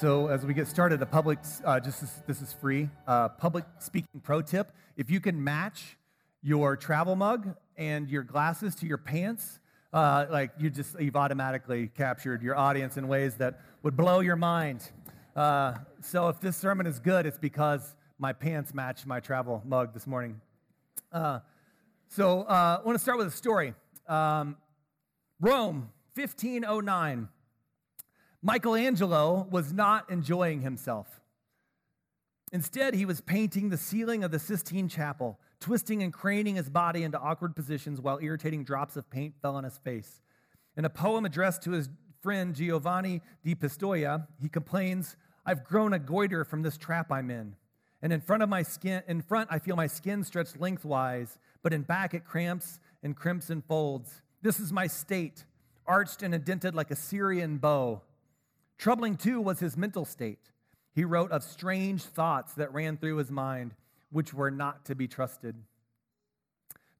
So as we get started, a public, uh, just this, this is free, uh, public speaking pro tip. If you can match your travel mug and your glasses to your pants, uh, like you just, you've automatically captured your audience in ways that would blow your mind. Uh, so if this sermon is good, it's because my pants match my travel mug this morning. Uh, so uh, I want to start with a story. Um, Rome, 1509. Michelangelo was not enjoying himself. Instead, he was painting the ceiling of the Sistine Chapel, twisting and craning his body into awkward positions while irritating drops of paint fell on his face. In a poem addressed to his friend Giovanni di Pistoia, he complains, I've grown a goiter from this trap I'm in. And in front of my skin, in front, I feel my skin stretched lengthwise, but in back it cramps and crimps and folds. This is my state, arched and indented like a Syrian bow. Troubling, too, was his mental state. He wrote of strange thoughts that ran through his mind, which were not to be trusted.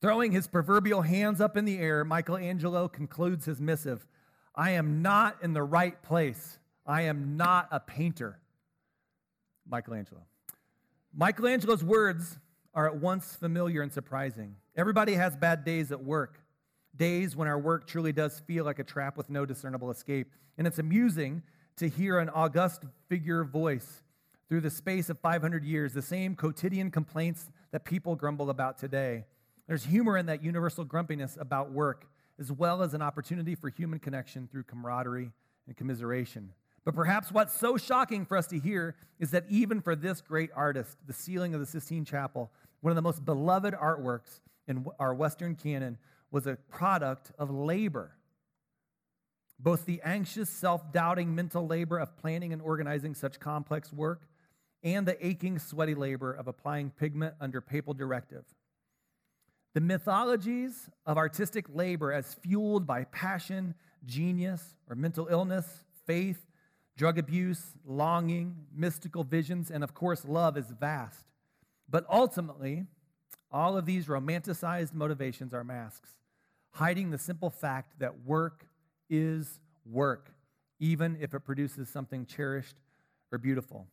Throwing his proverbial hands up in the air, Michelangelo concludes his missive I am not in the right place. I am not a painter. Michelangelo. Michelangelo's words are at once familiar and surprising. Everybody has bad days at work, days when our work truly does feel like a trap with no discernible escape. And it's amusing to hear an august figure voice through the space of 500 years, the same quotidian complaints that people grumble about today. There's humor in that universal grumpiness about work, as well as an opportunity for human connection through camaraderie and commiseration. But perhaps what's so shocking for us to hear is that even for this great artist, the ceiling of the Sistine Chapel, one of the most beloved artworks in our Western canon, was a product of labor both the anxious, self doubting mental labor of planning and organizing such complex work and the aching, sweaty labor of applying pigment under papal directive. The mythologies of artistic labor, as fueled by passion, genius, or mental illness, faith, drug abuse, longing, mystical visions, and of course, love, is vast. But ultimately, all of these romanticized motivations are masks, hiding the simple fact that work is work, even if it produces something cherished or beautiful.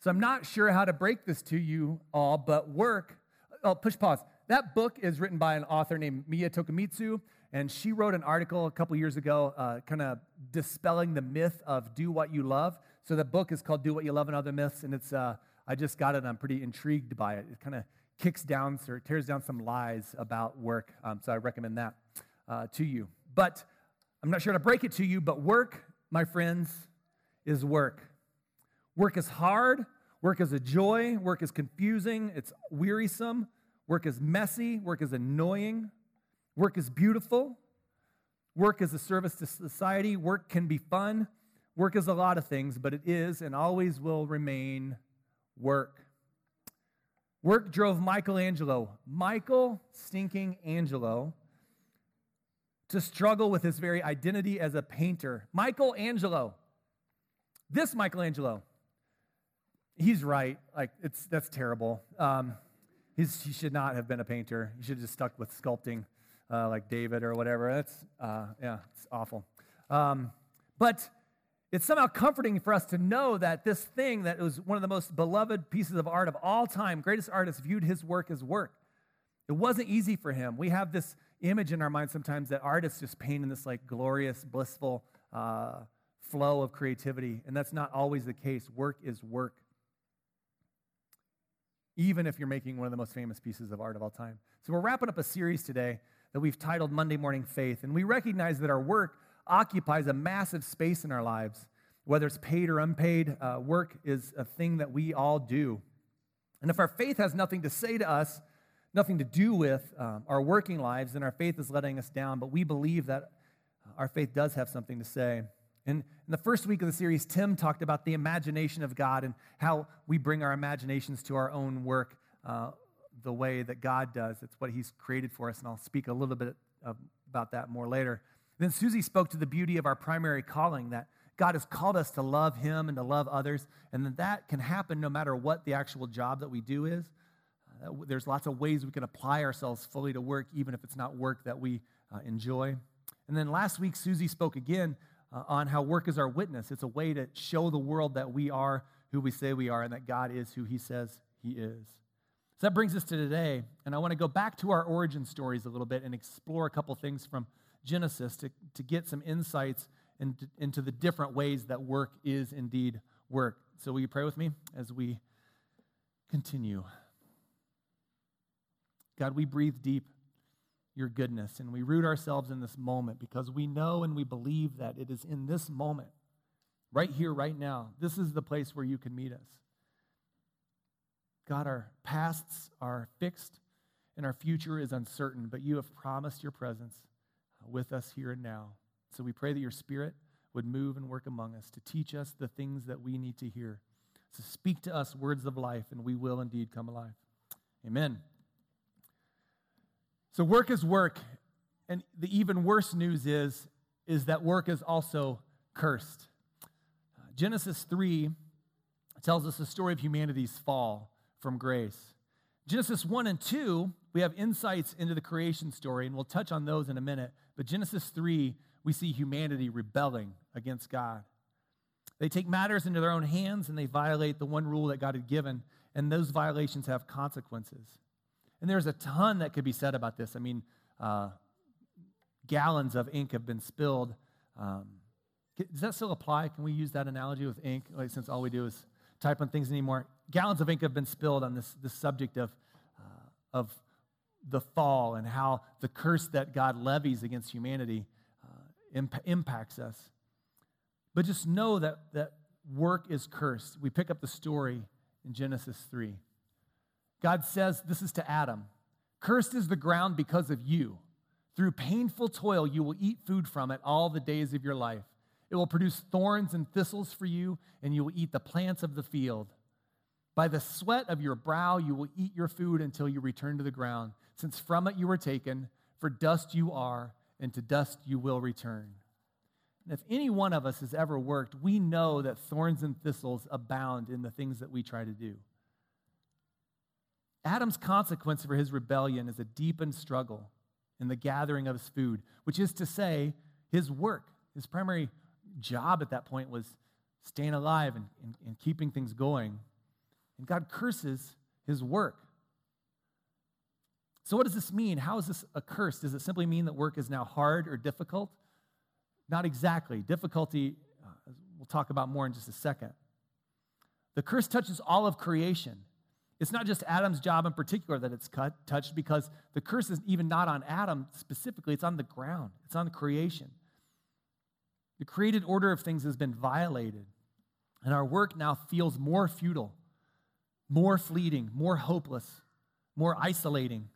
So I'm not sure how to break this to you all, but work, oh, push pause. That book is written by an author named Mia Tokumitsu, and she wrote an article a couple years ago, uh, kind of dispelling the myth of do what you love. So the book is called Do What You Love and Other Myths, and it's uh, I just got it. I'm pretty intrigued by it. It kind of kicks down or tears down some lies about work. Um, so I recommend that uh, to you. But I'm not sure to break it to you, but work, my friends, is work. Work is hard. Work is a joy. Work is confusing. It's wearisome. Work is messy. Work is annoying. Work is beautiful. Work is a service to society. Work can be fun. Work is a lot of things, but it is and always will remain work. Work drove Michelangelo, Michael stinking Angelo, to struggle with his very identity as a painter. Michelangelo, this Michelangelo, he's right. Like, it's, that's terrible. Um, he's, he should not have been a painter. He should have just stuck with sculpting uh, like David or whatever. That's, uh, yeah, it's awful. Um, but it's somehow comforting for us to know that this thing that was one of the most beloved pieces of art of all time, greatest artists viewed his work as work. It wasn't easy for him. We have this image in our mind sometimes that artists just paint in this like glorious, blissful uh, flow of creativity, and that's not always the case. Work is work. Even if you're making one of the most famous pieces of art of all time. So, we're wrapping up a series today that we've titled Monday Morning Faith, and we recognize that our work occupies a massive space in our lives. Whether it's paid or unpaid, uh, work is a thing that we all do. And if our faith has nothing to say to us, nothing to do with um, our working lives, and our faith is letting us down. But we believe that our faith does have something to say. And in the first week of the series, Tim talked about the imagination of God and how we bring our imaginations to our own work uh, the way that God does. It's what He's created for us, and I'll speak a little bit of, about that more later. Then Susie spoke to the beauty of our primary calling that God has called us to love Him and to love others, and that that can happen no matter what the actual job that we do is. Uh, there's lots of ways we can apply ourselves fully to work, even if it's not work that we uh, enjoy. And then last week, Susie spoke again uh, on how work is our witness. It's a way to show the world that we are who we say we are and that God is who he says he is. So that brings us to today, and I want to go back to our origin stories a little bit and explore a couple things from Genesis to, to get some insights into, into the different ways that work is indeed work. So, will you pray with me as we continue? God, we breathe deep your goodness and we root ourselves in this moment because we know and we believe that it is in this moment, right here, right now, this is the place where you can meet us. God, our pasts are fixed and our future is uncertain, but you have promised your presence uh, with us here and now. So we pray that your spirit would move and work among us to teach us the things that we need to hear. So speak to us words of life, and we will indeed come alive. Amen. So work is work, and the even worse news is, is that work is also cursed. Genesis 3 tells us the story of humanity's fall from grace. Genesis 1 and 2, we have insights into the creation story, and we'll touch on those in a minute. But Genesis 3, we see humanity rebelling against God. They take matters into their own hands and they violate the one rule that God had given, and those violations have consequences. And there's a ton that could be said about this. I mean, uh, gallons of ink have been spilled. Um, does that still apply? Can we use that analogy with ink, like, since all we do is type on things anymore? Gallons of ink have been spilled on this, this subject of, uh, of the fall and how the curse that God levies against humanity uh, imp- impacts us. But just know that, that work is cursed. We pick up the story in Genesis 3. God says, This is to Adam Cursed is the ground because of you. Through painful toil, you will eat food from it all the days of your life. It will produce thorns and thistles for you, and you will eat the plants of the field. By the sweat of your brow, you will eat your food until you return to the ground, since from it you were taken, for dust you are, and to dust you will return. And if any one of us has ever worked, we know that thorns and thistles abound in the things that we try to do. Adam's consequence for his rebellion is a deepened struggle in the gathering of his food, which is to say, his work. His primary job at that point was staying alive and, and, and keeping things going. And God curses his work. So, what does this mean? How is this a curse? Does it simply mean that work is now hard or difficult? Not exactly. Difficulty, uh, we'll talk about more in just a second. The curse touches all of creation. It's not just Adam's job in particular that it's cut, touched because the curse is even not on Adam specifically, it's on the ground, it's on the creation. The created order of things has been violated, and our work now feels more futile, more fleeting, more hopeless, more isolating.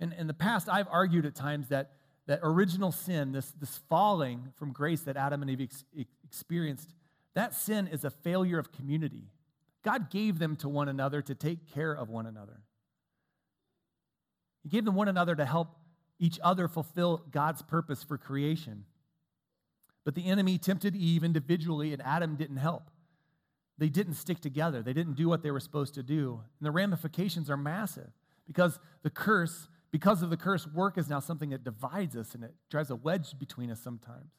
And in the past, I've argued at times that, that original sin, this, this falling from grace that Adam and Eve ex- experienced, that sin is a failure of community. God gave them to one another to take care of one another. He gave them one another to help each other fulfill God's purpose for creation. But the enemy tempted Eve individually, and Adam didn't help. They didn't stick together, they didn't do what they were supposed to do. And the ramifications are massive because the curse, because of the curse, work is now something that divides us and it drives a wedge between us sometimes.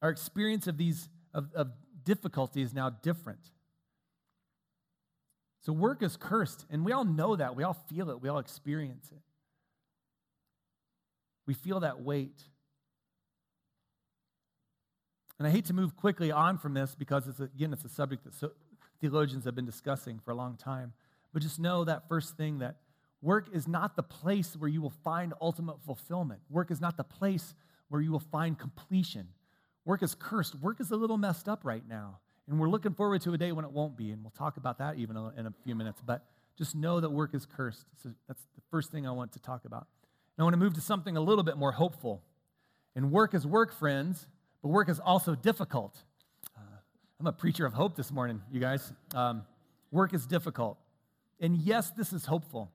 Our experience of these of, of difficulty is now different. So work is cursed, and we all know that. We all feel it. We all experience it. We feel that weight. And I hate to move quickly on from this because, it's, again, it's a subject that so, theologians have been discussing for a long time. But just know that first thing that work is not the place where you will find ultimate fulfillment. Work is not the place where you will find completion. Work is cursed. Work is a little messed up right now. And we're looking forward to a day when it won't be, and we'll talk about that even in a few minutes. But just know that work is cursed. So that's the first thing I want to talk about. And I want to move to something a little bit more hopeful. And work is work, friends, but work is also difficult. Uh, I'm a preacher of hope this morning, you guys. Um, work is difficult. And yes, this is hopeful.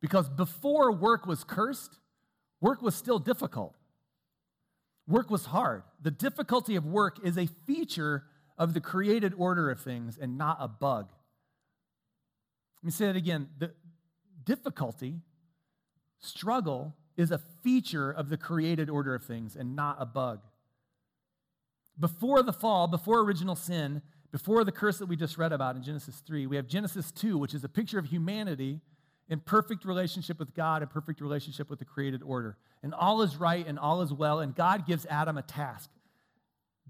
Because before work was cursed, work was still difficult. Work was hard. The difficulty of work is a feature of the created order of things and not a bug. Let me say that again. The difficulty, struggle, is a feature of the created order of things and not a bug. Before the fall, before original sin, before the curse that we just read about in Genesis 3, we have Genesis 2, which is a picture of humanity in perfect relationship with God in perfect relationship with the created order. And all is right and all is well, and God gives Adam a task.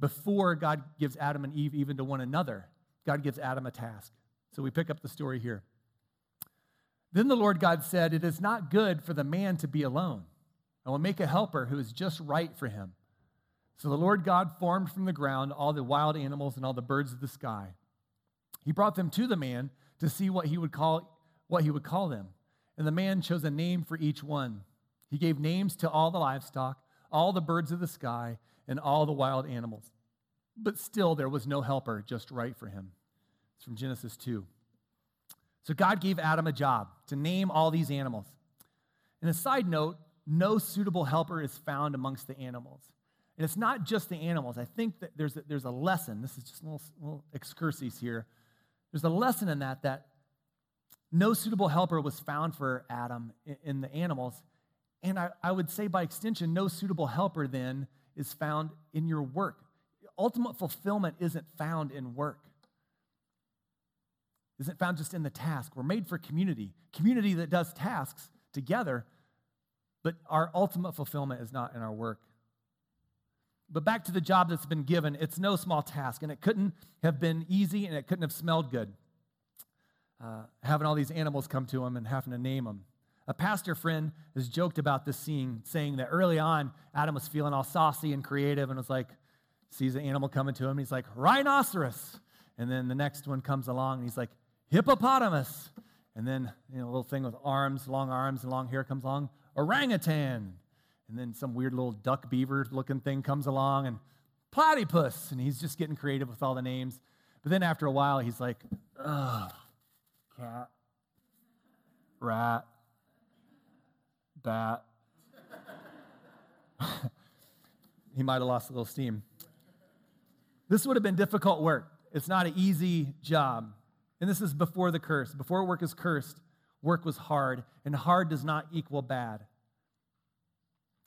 Before God gives Adam and Eve even to one another, God gives Adam a task. So we pick up the story here. Then the Lord God said, It is not good for the man to be alone. I will make a helper who is just right for him. So the Lord God formed from the ground all the wild animals and all the birds of the sky. He brought them to the man to see what he would call what he would call them. And the man chose a name for each one. He gave names to all the livestock, all the birds of the sky, and all the wild animals. But still there was no helper just right for him. It's from Genesis 2. So God gave Adam a job to name all these animals. And a side note, no suitable helper is found amongst the animals. And it's not just the animals. I think that there's a, there's a lesson. This is just a little, little excursus here. There's a lesson in that that no suitable helper was found for Adam in, the animals. And I, I would say by extension, no suitable helper then is found in your work. Ultimate fulfillment isn't found in work isn't found just in the task. We're made for community, community that does tasks together, but our ultimate fulfillment is not in our work. But back to the job that's been given, it's no small task, and it couldn't have been easy and it couldn't have smelled good. Uh, having all these animals come to him and having to name them. A pastor friend has joked about this scene, saying that early on, Adam was feeling all saucy and creative and was like, sees an animal coming to him, he's like, rhinoceros. And then the next one comes along and he's like, hippopotamus. And then, you know, a little thing with arms, long arms and long hair comes along, orangutan. And then some weird little duck beaver looking thing comes along and platypus. And he's just getting creative with all the names. But then after a while, he's like, ugh, cat, rat, bat. he might have lost a little steam. This would have been difficult work. It's not an easy job. And this is before the curse. Before work is cursed, work was hard, and hard does not equal bad.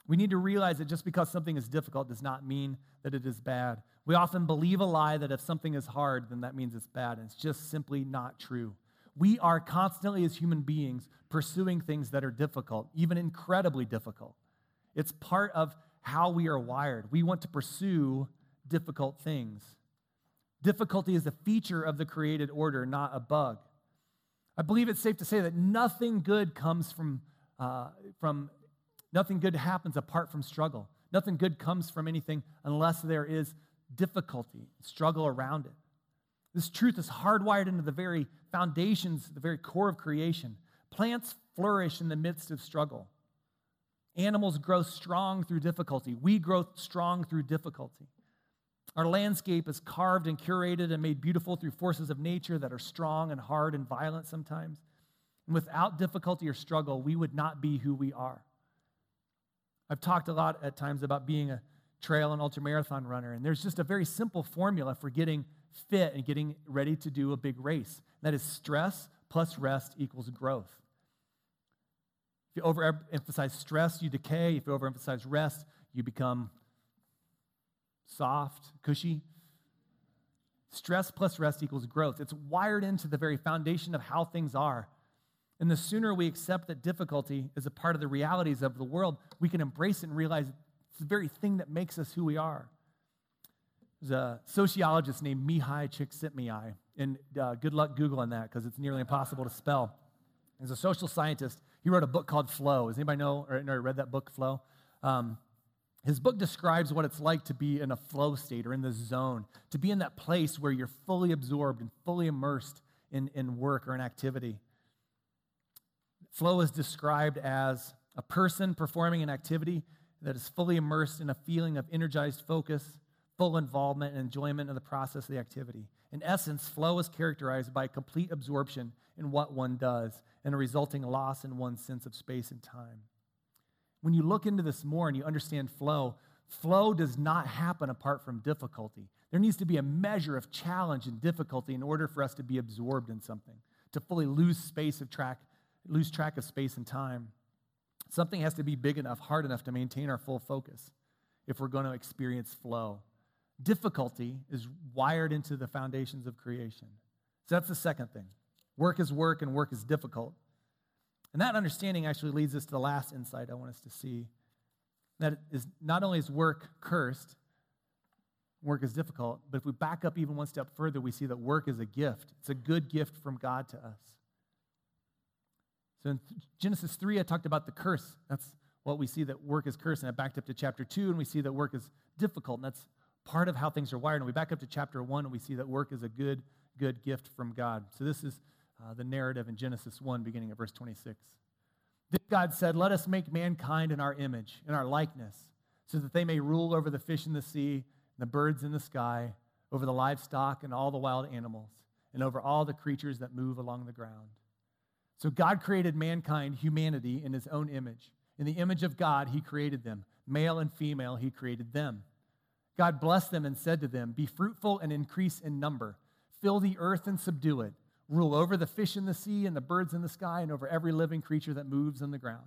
We need to realize that just because something is difficult does not mean that it is bad. We often believe a lie that if something is hard, then that means it's bad, and it's just simply not true. We are constantly, as human beings, pursuing things that are difficult, even incredibly difficult. It's part of how we are wired. We want to pursue difficult things. Difficulty is a feature of the created order, not a bug. I believe it's safe to say that nothing good comes from, uh, from nothing good happens apart from struggle. Nothing good comes from anything unless there is difficulty, struggle around it. This truth is hardwired into the very foundations, the very core of creation. Plants flourish in the midst of struggle. Animals grow strong through difficulty. We grow strong through difficulty. Our landscape is carved and curated and made beautiful through forces of nature that are strong and hard and violent sometimes. And without difficulty or struggle, we would not be who we are. I've talked a lot at times about being a trail and ultramarathon runner, and there's just a very simple formula for getting fit and getting ready to do a big race. That is stress plus rest equals growth. If you overemphasize stress, you decay. If you overemphasize rest, you become soft, cushy. Stress plus rest equals growth. It's wired into the very foundation of how things are. And the sooner we accept that difficulty is a part of the realities of the world, we can embrace it and realize it's the very thing that makes us who we are. There's a sociologist named Mihaly Csikszentmihalyi, and uh, good luck Googling that because it's nearly impossible to spell. He's a social scientist. He wrote a book called Flow. Does anybody know or, or read that book, Flow? Um, his book describes what it's like to be in a flow state or in the zone, to be in that place where you're fully absorbed and fully immersed in, in work or an activity. Flow is described as a person performing an activity that is fully immersed in a feeling of energized focus, full involvement, and enjoyment of the process of the activity. In essence, flow is characterized by complete absorption in what one does and a resulting loss in one's sense of space and time. When you look into this more and you understand flow, flow does not happen apart from difficulty. There needs to be a measure of challenge and difficulty in order for us to be absorbed in something, to fully lose space of track, lose track of space and time. Something has to be big enough, hard enough to maintain our full focus if we're going to experience flow. Difficulty is wired into the foundations of creation. So that's the second thing. Work is work, and work is difficult. And that understanding actually leads us to the last insight I want us to see. That is not only is work cursed, work is difficult, but if we back up even one step further, we see that work is a gift. It's a good gift from God to us. So in Genesis 3, I talked about the curse. That's what we see that work is cursed. And I backed up to chapter 2, and we see that work is difficult. And that's part of how things are wired. And we back up to chapter 1, and we see that work is a good, good gift from God. So this is uh, the narrative in Genesis 1, beginning at verse 26. Then God said, Let us make mankind in our image, in our likeness, so that they may rule over the fish in the sea, and the birds in the sky, over the livestock and all the wild animals, and over all the creatures that move along the ground. So God created mankind, humanity, in his own image. In the image of God, he created them. Male and female, he created them. God blessed them and said to them, Be fruitful and increase in number. Fill the earth and subdue it rule over the fish in the sea and the birds in the sky and over every living creature that moves on the ground.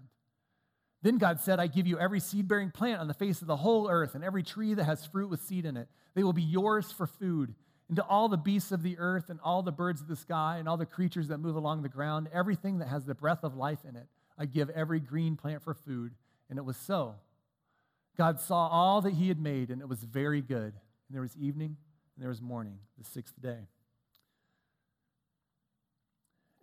Then God said, I give you every seed bearing plant on the face of the whole earth and every tree that has fruit with seed in it. They will be yours for food. And to all the beasts of the earth and all the birds of the sky and all the creatures that move along the ground, everything that has the breath of life in it, I give every green plant for food. And it was so. God saw all that he had made, and it was very good. And there was evening and there was morning, the sixth day.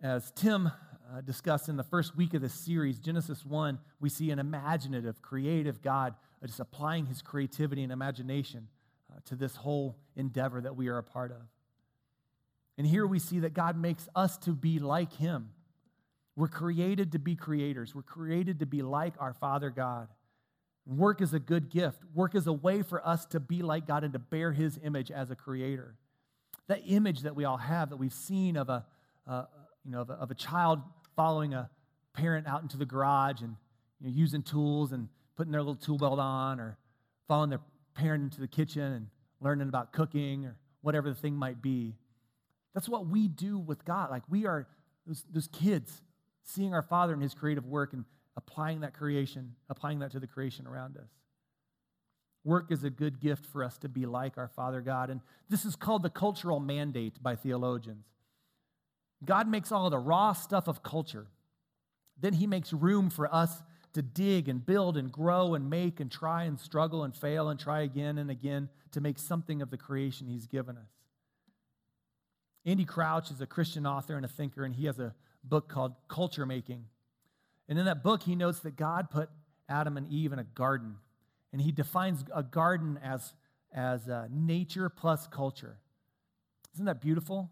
As Tim uh, discussed in the first week of this series, Genesis 1, we see an imaginative, creative God uh, just applying his creativity and imagination uh, to this whole endeavor that we are a part of. And here we see that God makes us to be like him. We're created to be creators, we're created to be like our Father God. Work is a good gift. Work is a way for us to be like God and to bear his image as a creator. That image that we all have, that we've seen of a, uh, you know, of a, of a child following a parent out into the garage and you know, using tools and putting their little tool belt on or following their parent into the kitchen and learning about cooking or whatever the thing might be. That's what we do with God. Like we are those, those kids seeing our Father in His creative work and applying that creation, applying that to the creation around us. Work is a good gift for us to be like our Father God. And this is called the cultural mandate by theologians. God makes all the raw stuff of culture. Then he makes room for us to dig and build and grow and make and try and struggle and fail and try again and again to make something of the creation he's given us. Andy Crouch is a Christian author and a thinker, and he has a book called Culture Making. And in that book, he notes that God put Adam and Eve in a garden, and he defines a garden as, as uh, nature plus culture. Isn't that beautiful?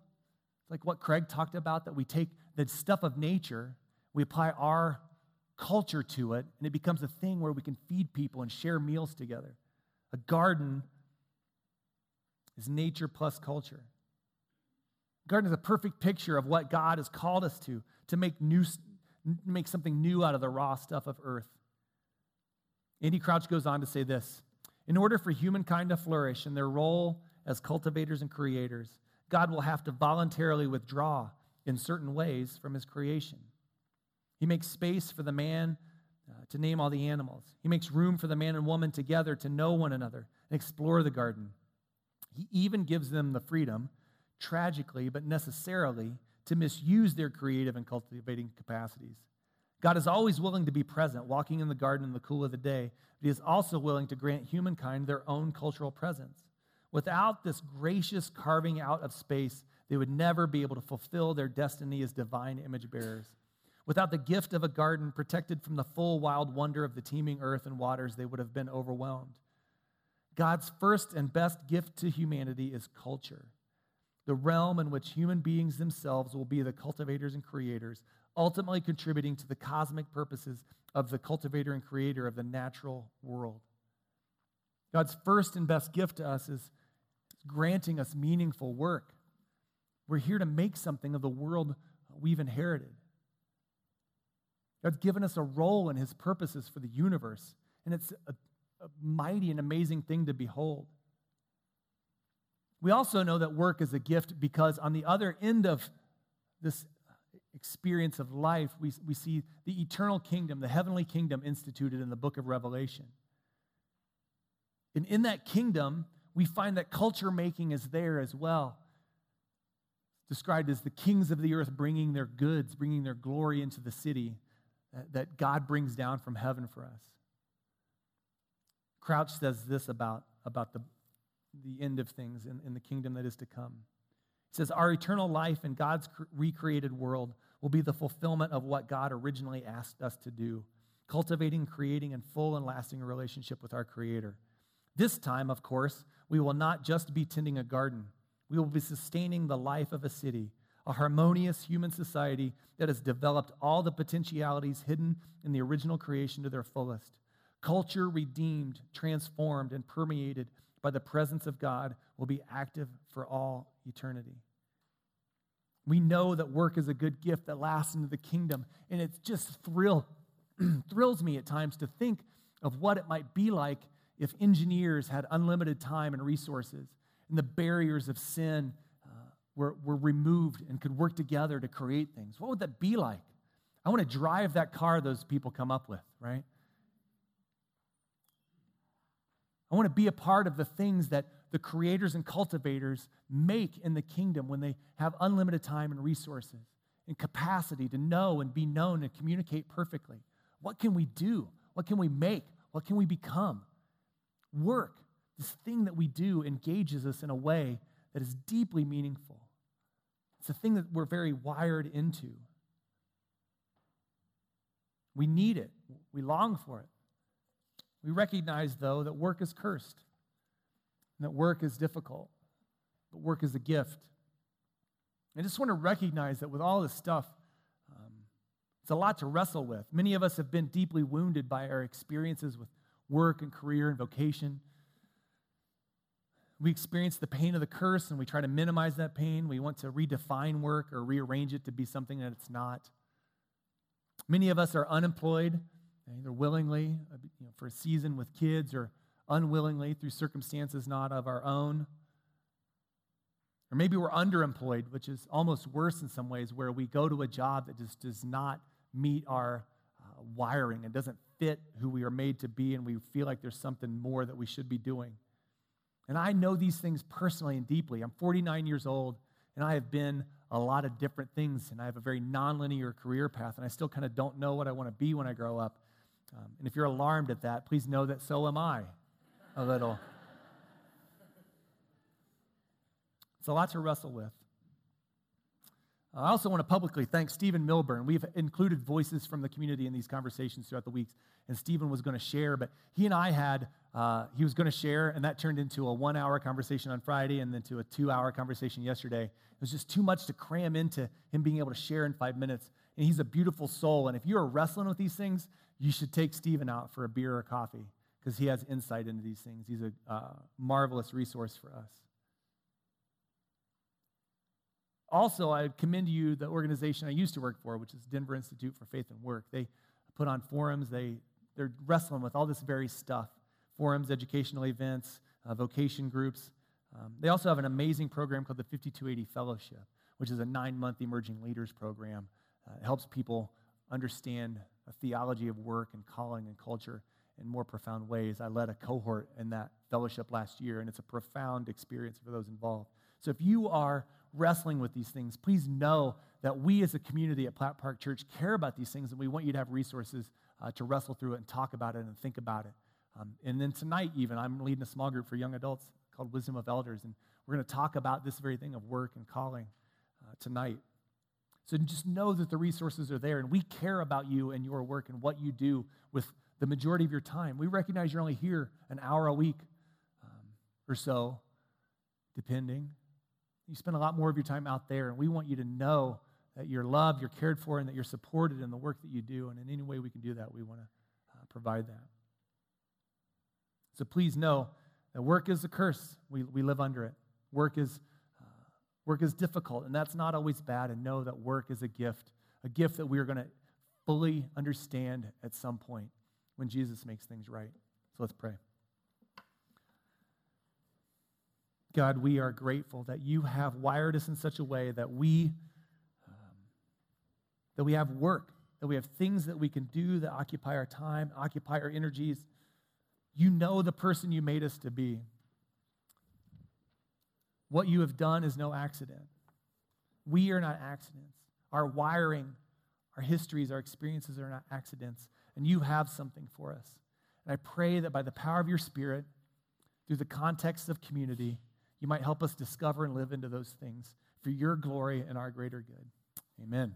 It's like what Craig talked about that we take the stuff of nature, we apply our culture to it, and it becomes a thing where we can feed people and share meals together. A garden is nature plus culture. Garden is a perfect picture of what God has called us to, to make, new, make something new out of the raw stuff of earth. Andy Crouch goes on to say this In order for humankind to flourish in their role as cultivators and creators, God will have to voluntarily withdraw in certain ways from his creation. He makes space for the man uh, to name all the animals. He makes room for the man and woman together to know one another and explore the garden. He even gives them the freedom, tragically but necessarily, to misuse their creative and cultivating capacities. God is always willing to be present, walking in the garden in the cool of the day, but He is also willing to grant humankind their own cultural presence. Without this gracious carving out of space, they would never be able to fulfill their destiny as divine image bearers. Without the gift of a garden protected from the full wild wonder of the teeming earth and waters, they would have been overwhelmed. God's first and best gift to humanity is culture, the realm in which human beings themselves will be the cultivators and creators, ultimately contributing to the cosmic purposes of the cultivator and creator of the natural world. God's first and best gift to us is granting us meaningful work. We're here to make something of the world we've inherited. God's given us a role in his purposes for the universe, and it's a, a mighty and amazing thing to behold. We also know that work is a gift because on the other end of this experience of life, we, we see the eternal kingdom, the heavenly kingdom instituted in the book of Revelation. And in that kingdom, we find that culture making is there as well. Described as the kings of the earth bringing their goods, bringing their glory into the city that God brings down from heaven for us. Crouch says this about, about the, the end of things in, in the kingdom that is to come. He says, Our eternal life in God's recreated world will be the fulfillment of what God originally asked us to do, cultivating, creating, and full and lasting relationship with our Creator. This time, of course, we will not just be tending a garden, we will be sustaining the life of a city, a harmonious human society that has developed all the potentialities hidden in the original creation to their fullest. Culture redeemed, transformed, and permeated by the presence of God will be active for all eternity. We know that work is a good gift that lasts into the kingdom, and it just thrill, thrills me at times to think of what it might be like if engineers had unlimited time and resources and the barriers of sin uh, were, were removed and could work together to create things. What would that be like? I want to drive that car those people come up with, right? I want to be a part of the things that the creators and cultivators make in the kingdom when they have unlimited time and resources and capacity to know and be known and communicate perfectly. What can we do? What can we make? What can we become? Work, this thing that we do, engages us in a way that is deeply meaningful. It's a thing that we're very wired into. We need it, we long for it. We recognize, though, that work is cursed, and that work is difficult, but work is a gift. I just want to recognize that with all this stuff, um, it's a lot to wrestle with. Many of us have been deeply wounded by our experiences with work and career and vocation. We experience the pain of the curse and we try to minimize that pain. We want to redefine work or rearrange it to be something that it's not. Many of us are unemployed, either willingly uh, you know, for a season with kids or unwillingly through circumstances not of our own. Or maybe we're underemployed, which is almost worse in some ways, where we go to a job that just does not meet our uh, wiring and doesn't fit who we are made to be, and we feel like there's something more that we should be doing. And I know these things personally and deeply. I'm 49 years old, and I have been a lot of different things, and I have a very nonlinear career path, and I still kind of don't know what I want to be when I grow up. Um, and if you're alarmed at that, please know that so am I a little. It's a lot to wrestle with. I also want to publicly thank Stephen Milburn. We've included voices from the community in these conversations throughout the weeks, and Stephen was going to share, but he and I had, uh, he was going to share, and that turned into a one hour conversation on Friday and then to a two hour conversation yesterday. It was just too much to cram into him being able to share in five minutes. And he's a beautiful soul, and if you're wrestling with these things, you should take Stephen out for a beer or coffee because he has insight into these things. He's a uh, marvelous resource for us. Also, I commend to you the organization I used to work for, which is Denver Institute for Faith and Work. They put on forums, they, they're wrestling with all this very stuff forums, educational events, uh, vocation groups. Um, they also have an amazing program called the 5280 Fellowship, which is a nine month emerging leaders program. Uh, it helps people understand a theology of work and calling and culture in more profound ways. I led a cohort in that fellowship last year, and it's a profound experience for those involved. So if you are wrestling with these things, please know that we as a community at Platt Park Church care about these things, and we want you to have resources uh, to wrestle through it and talk about it and think about it. Um, and then tonight, even, I'm leading a small group for young adults called Wisdom of Elders, and we're going to talk about this very thing of work and calling uh, tonight. So just know that the resources are there, and we care about you and your work and what you do with the majority of your time. We recognize you're only here an hour a week um, or so, depending. You spend a lot more of your time out there, and we want you to know that you're loved, you're cared for, and that you're supported in the work that you do. And in any way we can do that, we want to uh, provide that. So please know that work is a curse. We, we live under it. Work is, work is difficult, and that's not always bad. And know that work is a gift, a gift that we are going to fully understand at some point when Jesus makes things right. So let's pray. God, we are grateful that you have wired us in such a way that we, um, that we have work, that we have things that we can do that occupy our time, occupy our energies. You know the person you made us to be. What you have done is no accident. We are not accidents. Our wiring, our histories, our experiences are not accidents. And you have something for us. And I pray that by the power of your Spirit, through the context of community, you might help us discover and live into those things for your glory and our greater good. Amen.